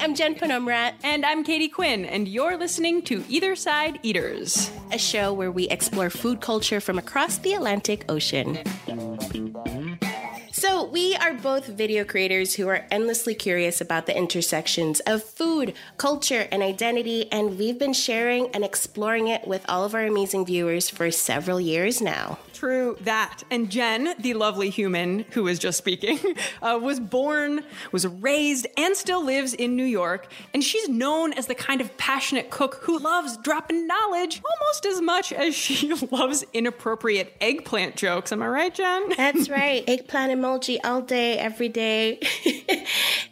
I'm Jen Phanomrat, And I'm Katie Quinn, and you're listening to Either Side Eaters. a show where we explore food culture from across the Atlantic Ocean. So, we are both video creators who are endlessly curious about the intersections of food, culture, and identity, and we've been sharing and exploring it with all of our amazing viewers for several years now. True that. And Jen, the lovely human who was just speaking, uh, was born, was raised, and still lives in New York. And she's known as the kind of passionate cook who loves dropping knowledge almost as much as she loves inappropriate eggplant jokes. Am I right, Jen? That's right. Eggplant emoji all day, every day.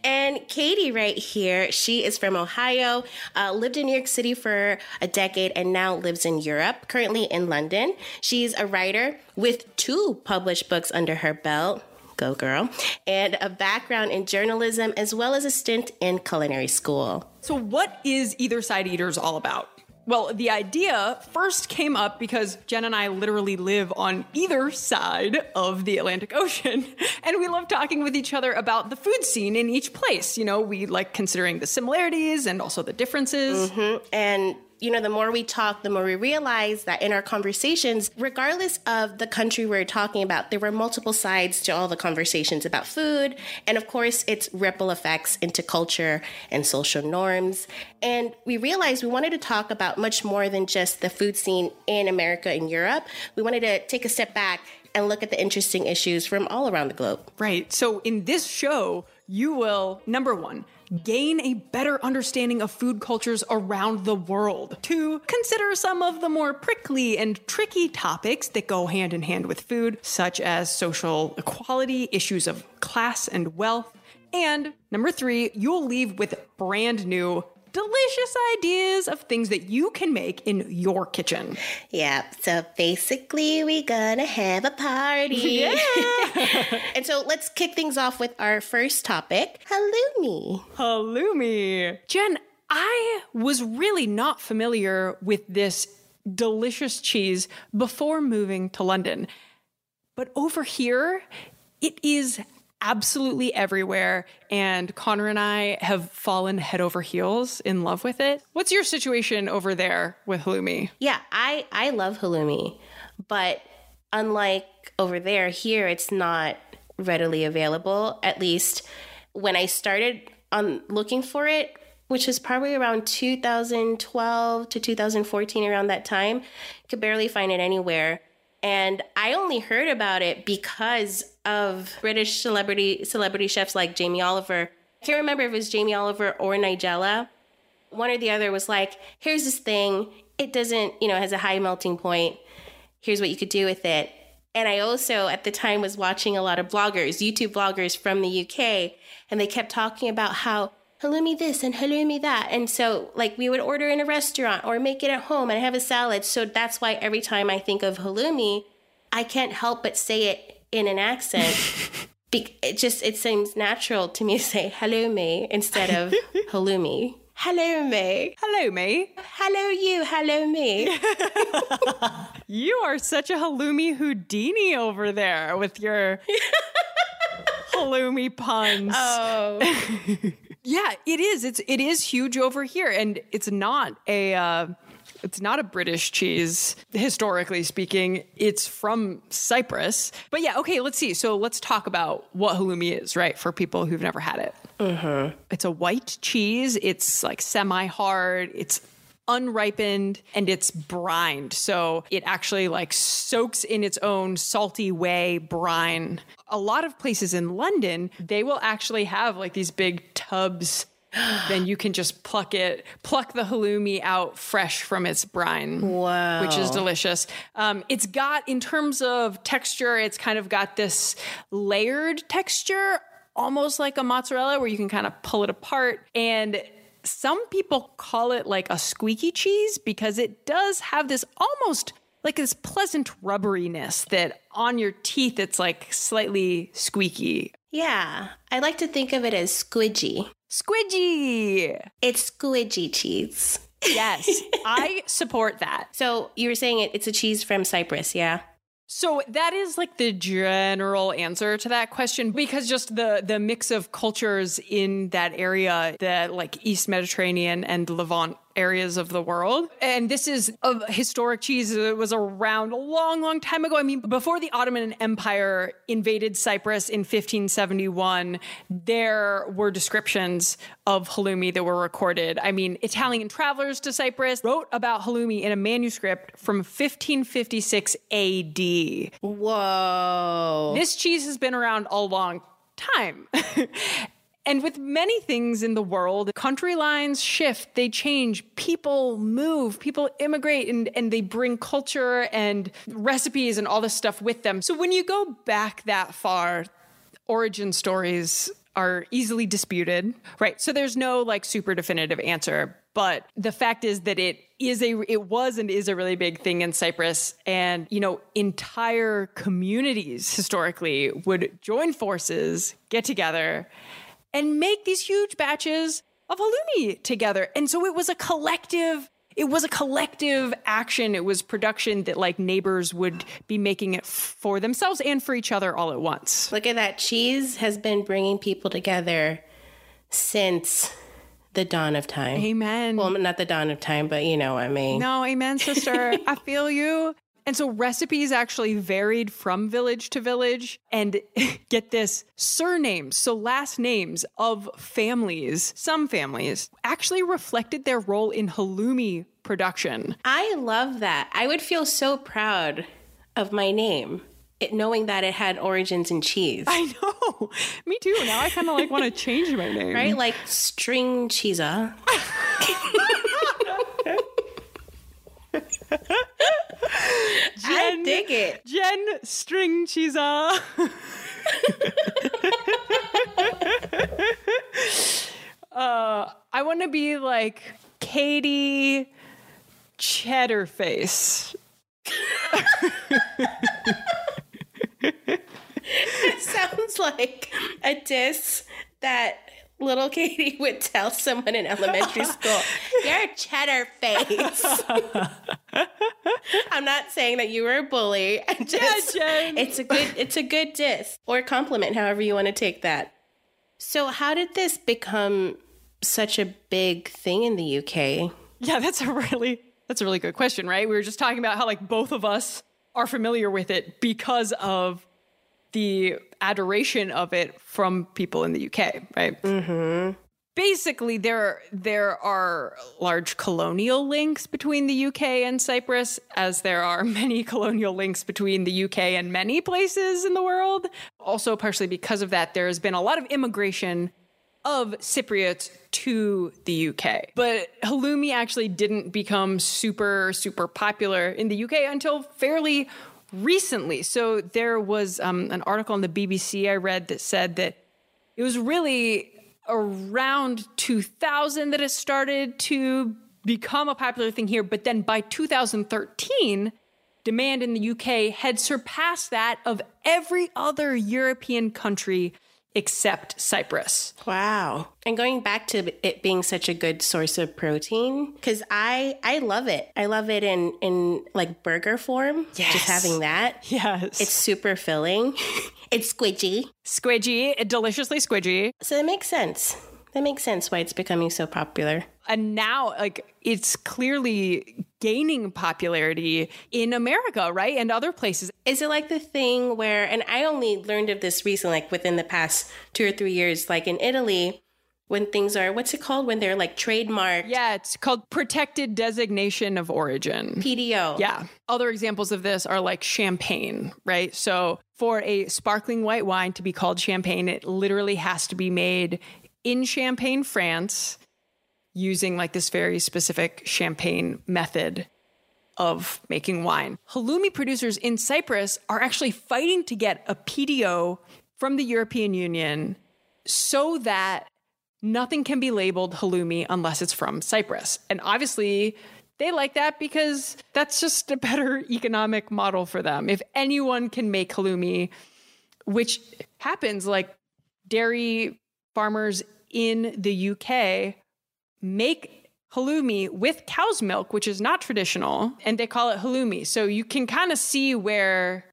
and Katie, right here, she is from Ohio, uh, lived in New York City for a decade, and now lives in Europe, currently in London. She's a writer with two published books under her belt. Go girl. And a background in journalism as well as a stint in culinary school. So, what is Either Side Eaters all about? Well, the idea first came up because Jen and I literally live on either side of the Atlantic Ocean, and we love talking with each other about the food scene in each place. You know, we like considering the similarities and also the differences. Mm-hmm. And you know, the more we talk, the more we realize that in our conversations, regardless of the country we're talking about, there were multiple sides to all the conversations about food. And of course, its ripple effects into culture and social norms. And we realized we wanted to talk about much more than just the food scene in America and Europe. We wanted to take a step back and look at the interesting issues from all around the globe. Right. So, in this show, you will, number one, gain a better understanding of food cultures around the world. Two, consider some of the more prickly and tricky topics that go hand in hand with food, such as social equality, issues of class and wealth. And number three, you'll leave with brand new, delicious ideas of things that you can make in your kitchen. Yeah, so basically, we're gonna have a party. Yeah. and so let's kick things off with our first topic halloumi. Halloumi. Jen, I was really not familiar with this delicious cheese before moving to London. But over here, it is absolutely everywhere. And Connor and I have fallen head over heels in love with it. What's your situation over there with halloumi? Yeah, I, I love halloumi, but unlike over there, here it's not readily available. At least when I started on looking for it, which was probably around 2012 to 2014, around that time, could barely find it anywhere. And I only heard about it because of British celebrity celebrity chefs like Jamie Oliver. I can't remember if it was Jamie Oliver or Nigella. One or the other was like, here's this thing. It doesn't, you know, has a high melting point. Here's what you could do with it. And I also, at the time, was watching a lot of bloggers, YouTube bloggers from the UK, and they kept talking about how halloumi this and halloumi that. And so, like, we would order in a restaurant or make it at home and have a salad. So that's why every time I think of halloumi, I can't help but say it in an accent. Be- it just it seems natural to me to say halloumi instead of halloumi. Hello me. Hello, me. Hello you. Hello me. You are such a halloumi Houdini over there with your halloumi puns. Oh. Yeah, it is. It's it is huge over here, and it's not a uh, it's not a British cheese historically speaking. It's from Cyprus. But yeah, okay. Let's see. So let's talk about what halloumi is, right? For people who've never had it. It's a white cheese. It's like semi hard. It's unripened and it's brined. So it actually like soaks in its own salty way brine. A lot of places in London, they will actually have like these big tubs. then you can just pluck it, pluck the halloumi out fresh from its brine. Wow. Which is delicious. Um, it's got, in terms of texture, it's kind of got this layered texture, almost like a mozzarella, where you can kind of pull it apart. And some people call it like a squeaky cheese because it does have this almost like this pleasant rubberiness that on your teeth it's like slightly squeaky. Yeah, I like to think of it as squidgy. Squidgy! It's squidgy cheese. Yes, I support that. So you were saying it, it's a cheese from Cyprus, yeah? So that is like the general answer to that question because just the the mix of cultures in that area, the like East Mediterranean and Levant areas of the world. And this is a historic cheese It was around a long, long time ago. I mean, before the Ottoman Empire invaded Cyprus in 1571, there were descriptions of halloumi that were recorded. I mean, Italian travelers to Cyprus wrote about halloumi in a manuscript from 1556 AD. Whoa. This cheese has been around a long time. And with many things in the world, country lines shift, they change, people move, people immigrate, and, and they bring culture and recipes and all this stuff with them. So when you go back that far, origin stories are easily disputed, right? So there's no like super definitive answer. But the fact is that it is a it was and is a really big thing in Cyprus and you know entire communities historically would join forces get together and make these huge batches of halloumi together. And so it was a collective it was a collective action. It was production that like neighbors would be making it for themselves and for each other all at once. Look at that. Cheese has been bringing people together since the dawn of time. Amen. Well, not the dawn of time, but you know what I mean. No, amen, sister. I feel you. And so recipes actually varied from village to village. And get this surnames, so last names of families, some families, actually reflected their role in halloumi production. I love that. I would feel so proud of my name. It, knowing that it had origins in cheese. I know. Me too. Now I kind of like want to change my name. Right? Like string cheesa. I dig it. Jen String uh, I want to be like Katie Cheddarface. it sounds like a diss that little Katie would tell someone in elementary school, "You're a cheddar face." I'm not saying that you were a bully. Just, yeah. It's a good it's a good diss or compliment, however you want to take that. So, how did this become such a big thing in the UK? Yeah, that's a really that's a really good question, right? We were just talking about how like both of us are familiar with it because of the adoration of it from people in the UK, right? Mm-hmm. Basically, there there are large colonial links between the UK and Cyprus, as there are many colonial links between the UK and many places in the world. Also, partially because of that, there has been a lot of immigration of Cypriots to the UK. But halloumi actually didn't become super, super popular in the UK until fairly recently. So there was um, an article on the BBC I read that said that it was really around 2000 that it started to become a popular thing here. But then by 2013, demand in the UK had surpassed that of every other European country except Cyprus. Wow. And going back to it being such a good source of protein cuz I I love it. I love it in in like burger form. Yes. Just having that. Yes. It's super filling. it's squidgy. squidgy, deliciously squidgy. So it makes sense. That makes sense why it's becoming so popular. And now like it's clearly gaining popularity in America, right? And other places. Is it like the thing where, and I only learned of this recently, like within the past two or three years, like in Italy, when things are what's it called when they're like trademarked Yeah, it's called protected designation of origin. PDO. Yeah. Other examples of this are like champagne, right? So for a sparkling white wine to be called champagne, it literally has to be made in Champagne, France, using like this very specific champagne method of making wine. Halloumi producers in Cyprus are actually fighting to get a PDO from the European Union so that nothing can be labeled halloumi unless it's from Cyprus. And obviously, they like that because that's just a better economic model for them. If anyone can make halloumi, which happens like dairy farmers in the UK make halloumi with cow's milk, which is not traditional, and they call it halloumi. So you can kind of see where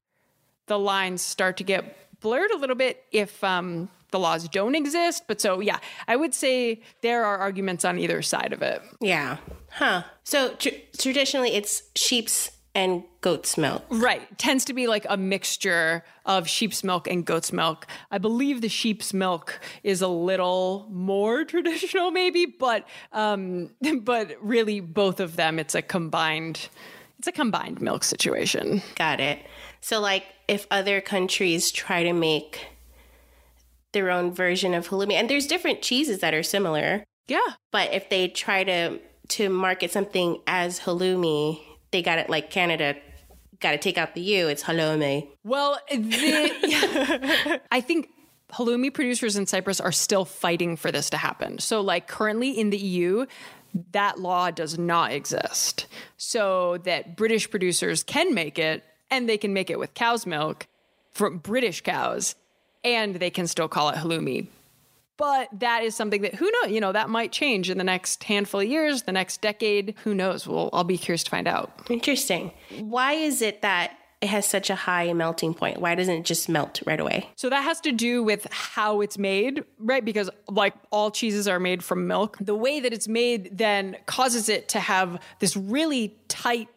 the lines start to get blurred a little bit if um, the laws don't exist. But so, yeah, I would say there are arguments on either side of it. Yeah. Huh. So tr- traditionally, it's sheep's and goat's milk. Right. Tends to be like a mixture of sheep's milk and goat's milk. I believe the sheep's milk is a little more traditional, maybe, but um, but really both of them, it's a combined it's a combined milk situation. Got it. So like if other countries try to make their own version of halloumi, and there's different cheeses that are similar. Yeah. But if they try to to market something as halloumi, they got it like Canada got to take out the U. It's halloumi. Well, the, I think halloumi producers in Cyprus are still fighting for this to happen. So, like currently in the EU, that law does not exist. So that British producers can make it and they can make it with cow's milk from British cows and they can still call it halloumi. But that is something that who knows, you know, that might change in the next handful of years, the next decade. Who knows? Well, I'll be curious to find out. Interesting. Why is it that it has such a high melting point? Why doesn't it just melt right away? So that has to do with how it's made, right? Because like all cheeses are made from milk. The way that it's made then causes it to have this really tight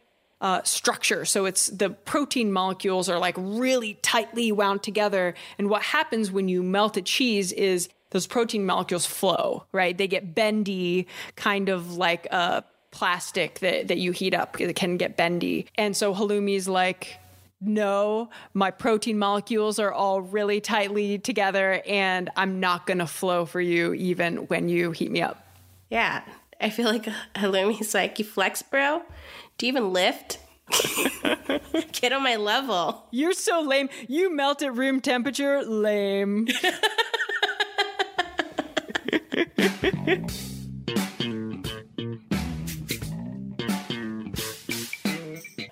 uh, structure. So it's the protein molecules are like really tightly wound together. And what happens when you melt a cheese is those protein molecules flow, right? They get bendy, kind of like a plastic that, that you heat up. It can get bendy. And so halloumi's like, no, my protein molecules are all really tightly together and I'm not going to flow for you even when you heat me up. Yeah. I feel like halloumi's like, you flex, bro? Do you even lift? Get on my level. You're so lame. You melt at room temperature. Lame.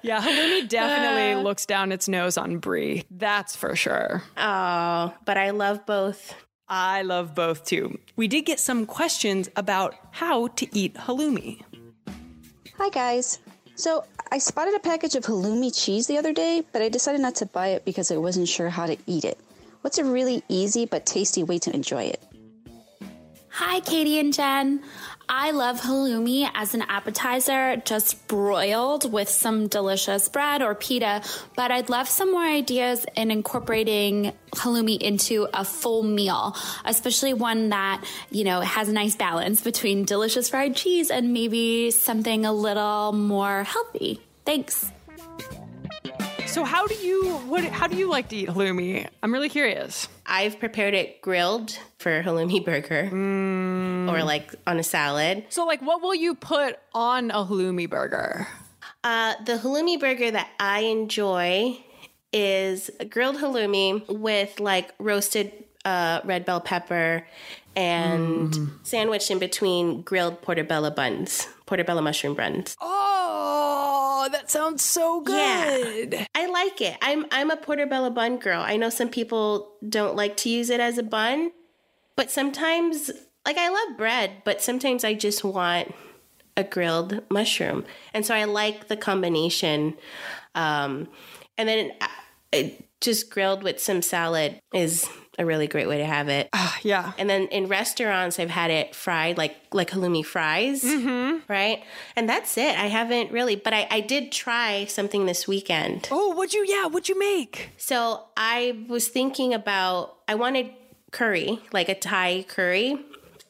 yeah, halloumi definitely uh. looks down its nose on brie. That's for sure. Oh, but I love both. I love both too. We did get some questions about how to eat halloumi. Hi, guys. So, I spotted a package of halloumi cheese the other day, but I decided not to buy it because I wasn't sure how to eat it. What's a really easy but tasty way to enjoy it? Hi, Katie and Jen. I love halloumi as an appetizer, just broiled with some delicious bread or pita, but I'd love some more ideas in incorporating halloumi into a full meal, especially one that, you know, has a nice balance between delicious fried cheese and maybe something a little more healthy. Thanks. So how do you what how do you like to eat halloumi? I'm really curious. I've prepared it grilled for halloumi burger Mm. or like on a salad. So like what will you put on a halloumi burger? Uh, the halloumi burger that I enjoy is grilled halloumi with like roasted uh, red bell pepper and Mm. sandwiched in between grilled portobello buns, portobello mushroom buns. Oh, that sounds so good. Yeah. I like it. I'm I'm a portobello bun girl. I know some people don't like to use it as a bun, but sometimes like I love bread, but sometimes I just want a grilled mushroom. And so I like the combination. Um, and then uh, it, just grilled with some salad is a really great way to have it. Ah, yeah. And then in restaurants, I've had it fried, like like halloumi fries, mm-hmm. right? And that's it. I haven't really, but I, I did try something this weekend. Oh, what'd you yeah, what'd you make? So I was thinking about I wanted curry, like a Thai curry,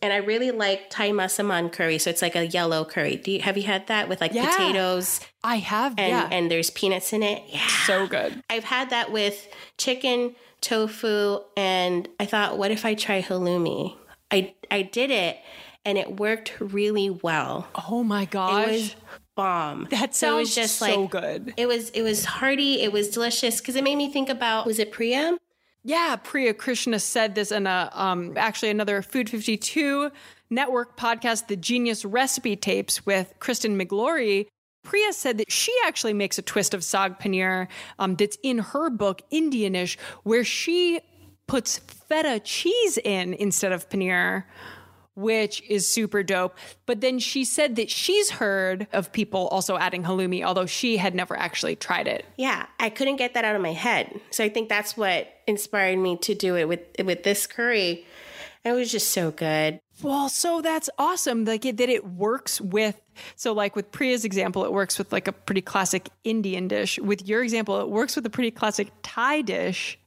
and I really like Thai masaman curry. So it's like a yellow curry. Do you have you had that with like Yeah. potatoes I have, and yeah. and there's peanuts in it? Yeah. so good. I've had that with chicken, tofu, and I thought, what if I try halloumi? I I did it and it worked really well. Oh my It was bomb. that So it was just so like good. it was it was hearty, it was delicious because it made me think about was it Priya? Yeah, Priya Krishna said this in a um actually another Food 52 network podcast, The Genius Recipe Tapes with Kristen Miglore. Priya said that she actually makes a twist of sag paneer um, that's in her book Indianish, where she puts feta cheese in instead of paneer, which is super dope. But then she said that she's heard of people also adding halloumi, although she had never actually tried it. Yeah, I couldn't get that out of my head. So I think that's what inspired me to do it with with this curry. It was just so good. Well, so that's awesome. Like it, that it works with so like with Priya's example, it works with like a pretty classic Indian dish. With your example, it works with a pretty classic Thai dish.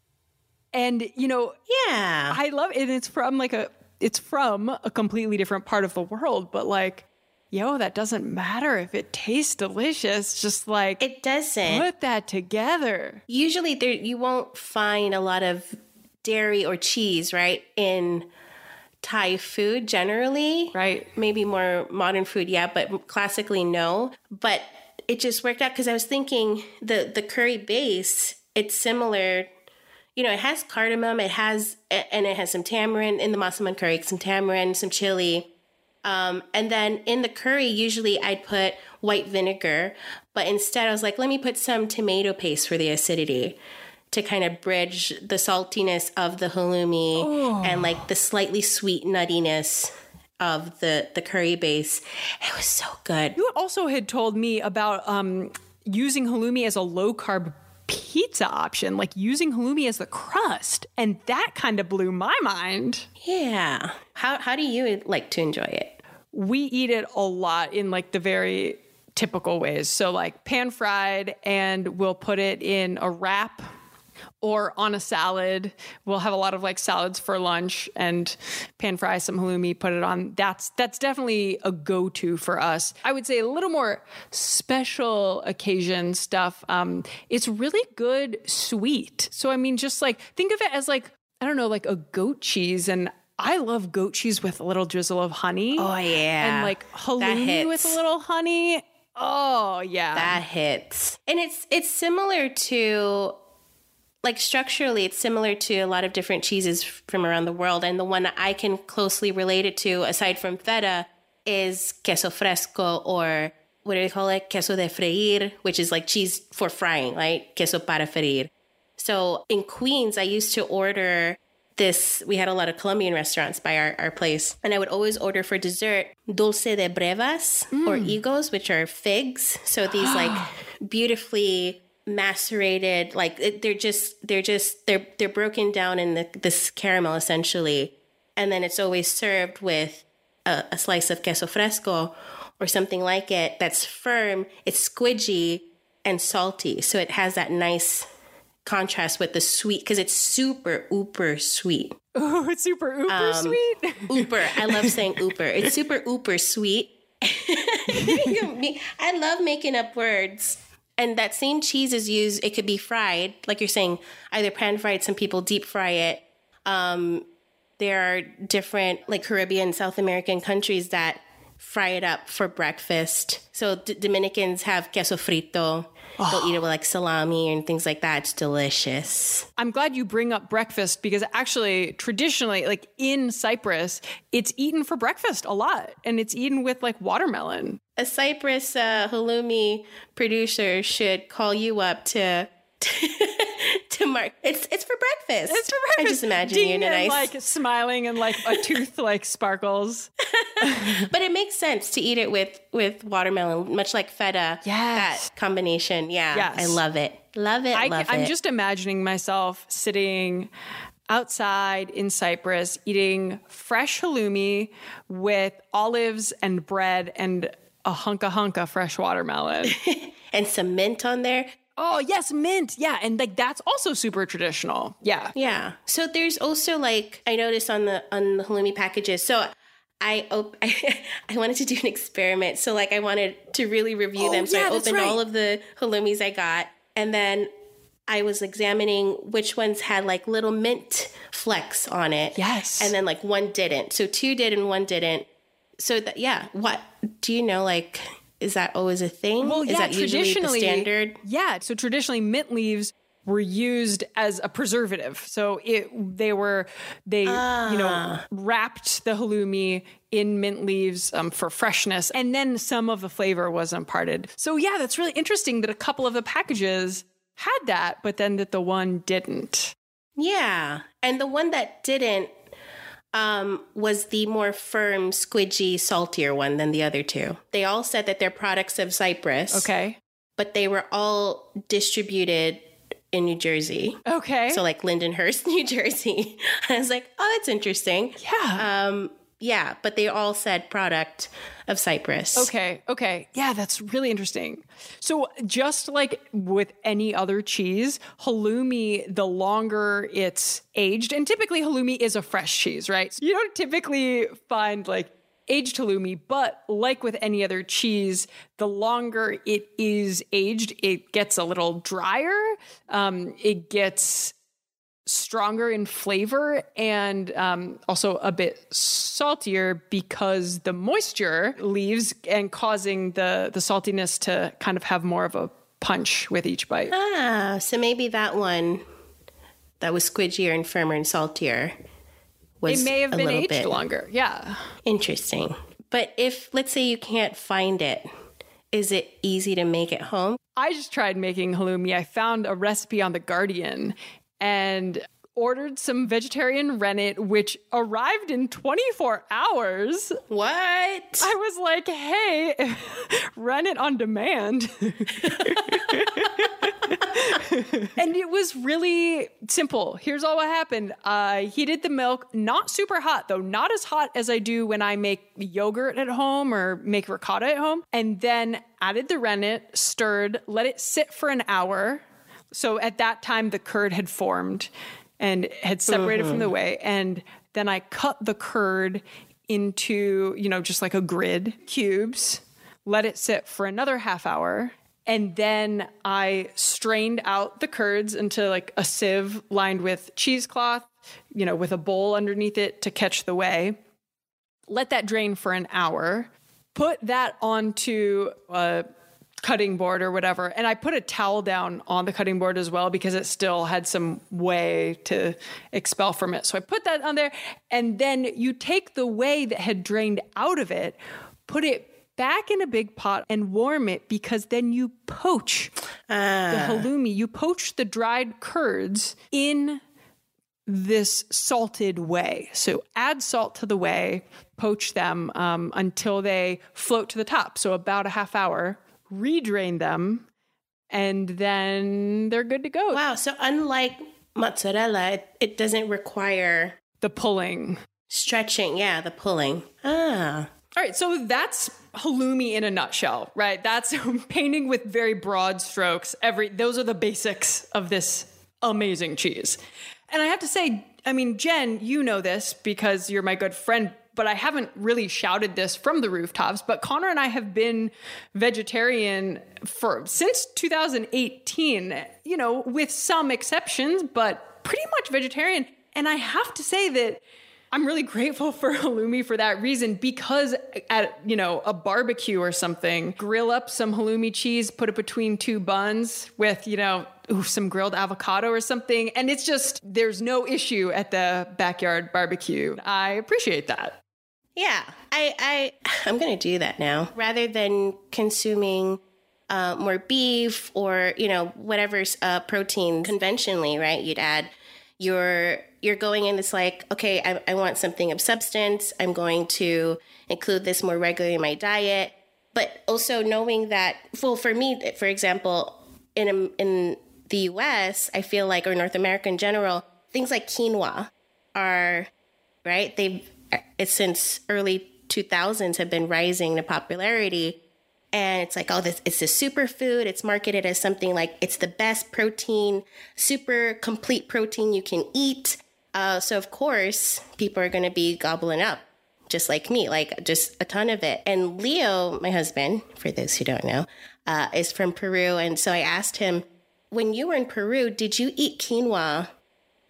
And you know, Yeah. I love it. And it's from like a it's from a completely different part of the world, but like, yo, that doesn't matter if it tastes delicious. Just like it doesn't. put that together. Usually there you won't find a lot of dairy or cheese, right? In Thai food generally. Right. Maybe more modern food, yeah, but classically no. But it just worked out because I was thinking the the curry base, it's similar you know, it has cardamom, it has, and it has some tamarind in the masaman curry, some tamarind, some chili. Um, and then in the curry, usually I'd put white vinegar, but instead I was like, let me put some tomato paste for the acidity to kind of bridge the saltiness of the halloumi and like the slightly sweet nuttiness of the the curry base. It was so good. You also had told me about um, using halloumi as a low carb pizza option, like using halloumi as the crust. And that kind of blew my mind. Yeah. How how do you like to enjoy it? We eat it a lot in like the very typical ways. So, like pan fried, and we'll put it in a wrap or on a salad. We'll have a lot of like salads for lunch and pan fry some halloumi, put it on. That's that's definitely a go-to for us. I would say a little more special occasion stuff. Um, it's really good sweet. So I mean, just like think of it as like I don't know, like a goat cheese and. I love goat cheese with a little drizzle of honey. Oh yeah. And like halloumi with a little honey. Oh yeah. that hits and it's it's similar to like structurally it's similar to a lot of different cheeses from around the world and the one i can closely relate it to aside from feta is queso fresco or what do they call it? Queso de freír which is like cheese for frying right? Queso para freír. So in queens i used to order this we had a lot of colombian restaurants by our, our place and i would always order for dessert dulce de brevas or mm. higos which are figs. So these like beautifully macerated like it- they're just they're just they're they're broken down in the, this caramel essentially and then it's always served with a, a slice of queso fresco or something like it that's firm it's squidgy and salty so it has that nice contrast with the sweet because it's super uber sweet oh, it's super uber Um, sweet. Ooper. I love saying ooper. It's super ooper sweet. I love making up words. And that same cheese is used, it could be fried, like you're saying, either pan fried, some people deep fry it. Um, there are different, like Caribbean, South American countries that fry it up for breakfast. So D- Dominicans have queso frito. They'll eat it with like salami and things like that. It's delicious. I'm glad you bring up breakfast because actually, traditionally, like in Cyprus, it's eaten for breakfast a lot, and it's eaten with like watermelon. A Cyprus uh, halloumi producer should call you up to to mark. It's it's for breakfast. It's for breakfast. I just imagine Ding you in a and, nice, like smiling, and like a tooth like sparkles. but it makes sense to eat it with with watermelon, much like feta. Yes. that combination. Yeah, Yes. I love it. Love it. I, love I'm it. just imagining myself sitting outside in Cyprus eating fresh halloumi with olives and bread and a hunka hunka fresh watermelon. and some mint on there. oh, yes, mint. Yeah. And like that's also super traditional. Yeah. Yeah. So there's also like I noticed on the on the halloumi packages. So I, op- I I wanted to do an experiment. So like I wanted to really review Oh, them. So yeah, I opened right. all of the halloumis I got, and then I was examining which ones had like little mint flecks on it. Yes. and then like one didn't. So two did and one didn't. So that yeah, what do you know? Like, is that always a thing? Well, is yeah, that usually the traditionally, standard? Yeah, so traditionally mint leaves were used as a preservative. So it they were they you know Ah. wrapped the halloumi in mint leaves um, for freshness, and then some of the flavor was imparted. So yeah, that's really interesting that a couple of the packages had that, but then that the one didn't. Yeah. And the one that didn't um, was the more firm, squidgy, saltier one than the other two. They all said that they're products of Cyprus. Okay. But they were all distributed in New Jersey. Okay. So like Lindenhurst, New Jersey. I was like, oh, that's interesting. yeah. Um, yeah, but they all said product of Cyprus. Okay, okay. Yeah, that's really interesting. So, just like with any other cheese, halloumi, the longer it's aged, and typically halloumi is a fresh cheese, right? So you don't typically find like aged halloumi, but like with any other cheese, the longer it is aged, it gets a little drier. Um, it gets stronger in flavor and um, also a bit saltier because the moisture leaves and causing the the saltiness to kind of have more of a punch with each bite. Ah, so maybe that one that was squidgier and firmer and saltier was It may have a been aged bit longer. Yeah. Interesting. But if let's say you can't find it, is it easy to make at home? I just tried making halloumi. I found a recipe on The Guardian and ordered some vegetarian rennet, which arrived in 24 hours. What? I was like, hey, rennet on demand. and it was really simple. Here's all what happened. I heated the milk, not super hot though, not as hot as I do when I make yogurt at home or make ricotta at home. And then added the rennet, stirred, let it sit for an hour. So at that time, the curd had formed and had separated from the mm-hmm. whey. And then I cut the curd into, you know, just like a grid cubes, let it sit for another half hour. And then I strained out the curds into like a sieve lined with cheesecloth, you know, with a bowl underneath it to catch the whey. Let that drain for an hour. Put that onto a cutting board or whatever. And I put a towel down on the cutting board as well because it still had some whey to expel from it. So I put that on there. And then you take the whey that had drained out of it, put it back in a big pot and warm it because then you poach the halloumi. You poach the dried curds in this salted whey. So add salt to the whey, poach them um, until they float to the top. So about a half hour, redrain them, and then they're good to go. Wow. So unlike mozzarella, it, it doesn't require The pulling. stretching. Yeah, the pulling. Ah. All right, so that's halloumi in a nutshell, right? That's painting with very broad strokes. Every those are the basics of this amazing cheese. And I have to say, I mean, Jen, you know this because you're my good friend, but I haven't really shouted this from the rooftops. But Connor and I have been vegetarian for since 2018, you know, with some exceptions, but pretty much vegetarian. And I have to say that I'm really grateful for halloumi for that reason because at you know a barbecue or something, grill up some halloumi cheese, put it between two buns with you know ooh, some grilled avocado or something, and it's just there's no issue at the backyard barbecue. I appreciate that. Yeah, I, I, I'm to do that now rather than consuming uh, more beef or you know whatever's uh, protein conventionally. Right? You'd add your you're going in. It's like okay, I, I want something of substance. I'm going to include this more regularly in my diet, but also knowing that. Well, for me, for example, in a, in the U.S., I feel like or North America in general, things like quinoa are right? They've since early 2000s have been rising to popularity. And it's like, oh, this it's a superfood. It's marketed as something like it's the best protein, super complete protein you can eat. Uh, so of course, people are going to be gobbling up just like me, like just a ton of it. And Leo, my husband, for those who don't know, uh, is from Peru. And so I asked him, when you were in Peru, did you eat quinoa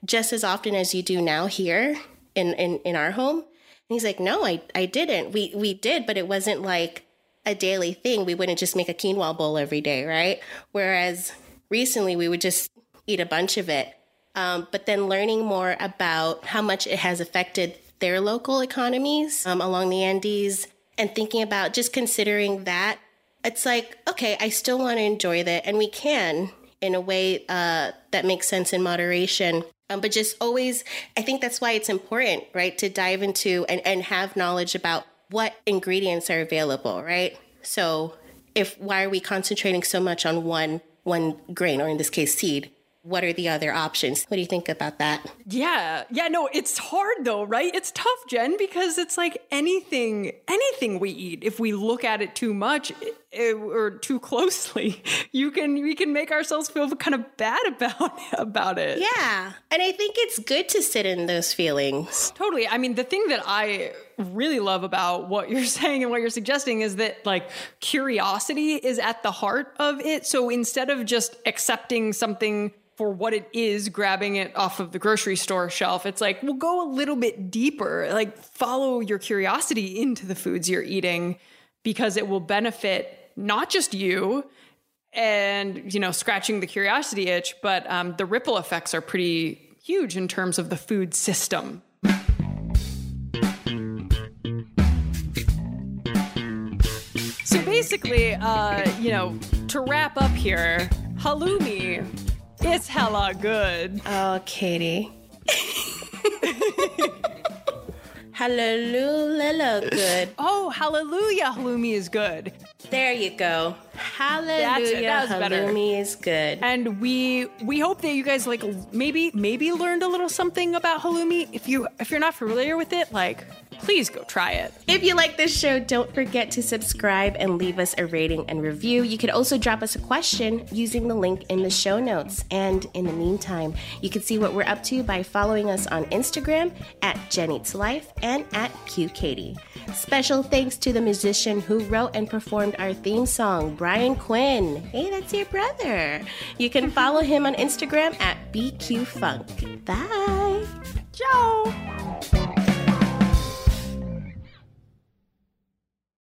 just as often as you do now here in, in, in our home? And he's like, no, I, I didn't. We, we did, but it wasn't like a daily thing. We wouldn't just make a quinoa bowl every day, right? Whereas recently we would just eat a bunch of it. Um, but then learning more about how much it has affected their local economies um, along the Andes and thinking about just considering that, it's like, okay, I still want to enjoy that. And we can in a way uh, that makes sense in moderation. Um, but just always, I think that's why it's important, right, to dive into and, and have knowledge about what ingredients are available, right? So if why are we concentrating so much on one one grain or in this case seed what are the other options? What do you think about that? Yeah. Yeah, no, it's hard though, right? It's tough, Jen, because it's like anything anything we eat, if we look at it too much Eh, or too closely, you can we can make ourselves feel kind of bad about about it. Yeah. And I think it's good to sit in those feelings. Totally. I mean, the thing that I really love about what you're saying and what you're suggesting is that like curiosity is at the heart of it. So instead of just accepting something for what it is, grabbing it off of the grocery store shelf. It's like, well, go a little bit deeper. Like, follow your curiosity into the foods you're eating because it will benefit not just you and, you know, scratching the curiosity itch, but um, the ripple effects are pretty huge in terms of the food system. So basically, uh, you know, to wrap up here, halloumi it's hella good. Oh, Katie. Hallelujah, good. Oh, hallelujah, halloumi is good. There you go. Hallelujah, that was better. halloumi is good. And we we hope that you guys like maybe maybe learned a little something about halloumi. If you if you're not familiar with it, like please go try it. If you like this show, don't forget to subscribe and leave us a rating and review. You could also drop us a question using the link in the show notes. And in the meantime, you can see what we're up to by following us on Instagram at Jen Eats Life and at QKatie. Special thanks to the musician who wrote and performed our theme song, Brian Quinn. Hey, that's your brother. You can follow him on Instagram at BQFunk. Bye. Ciao.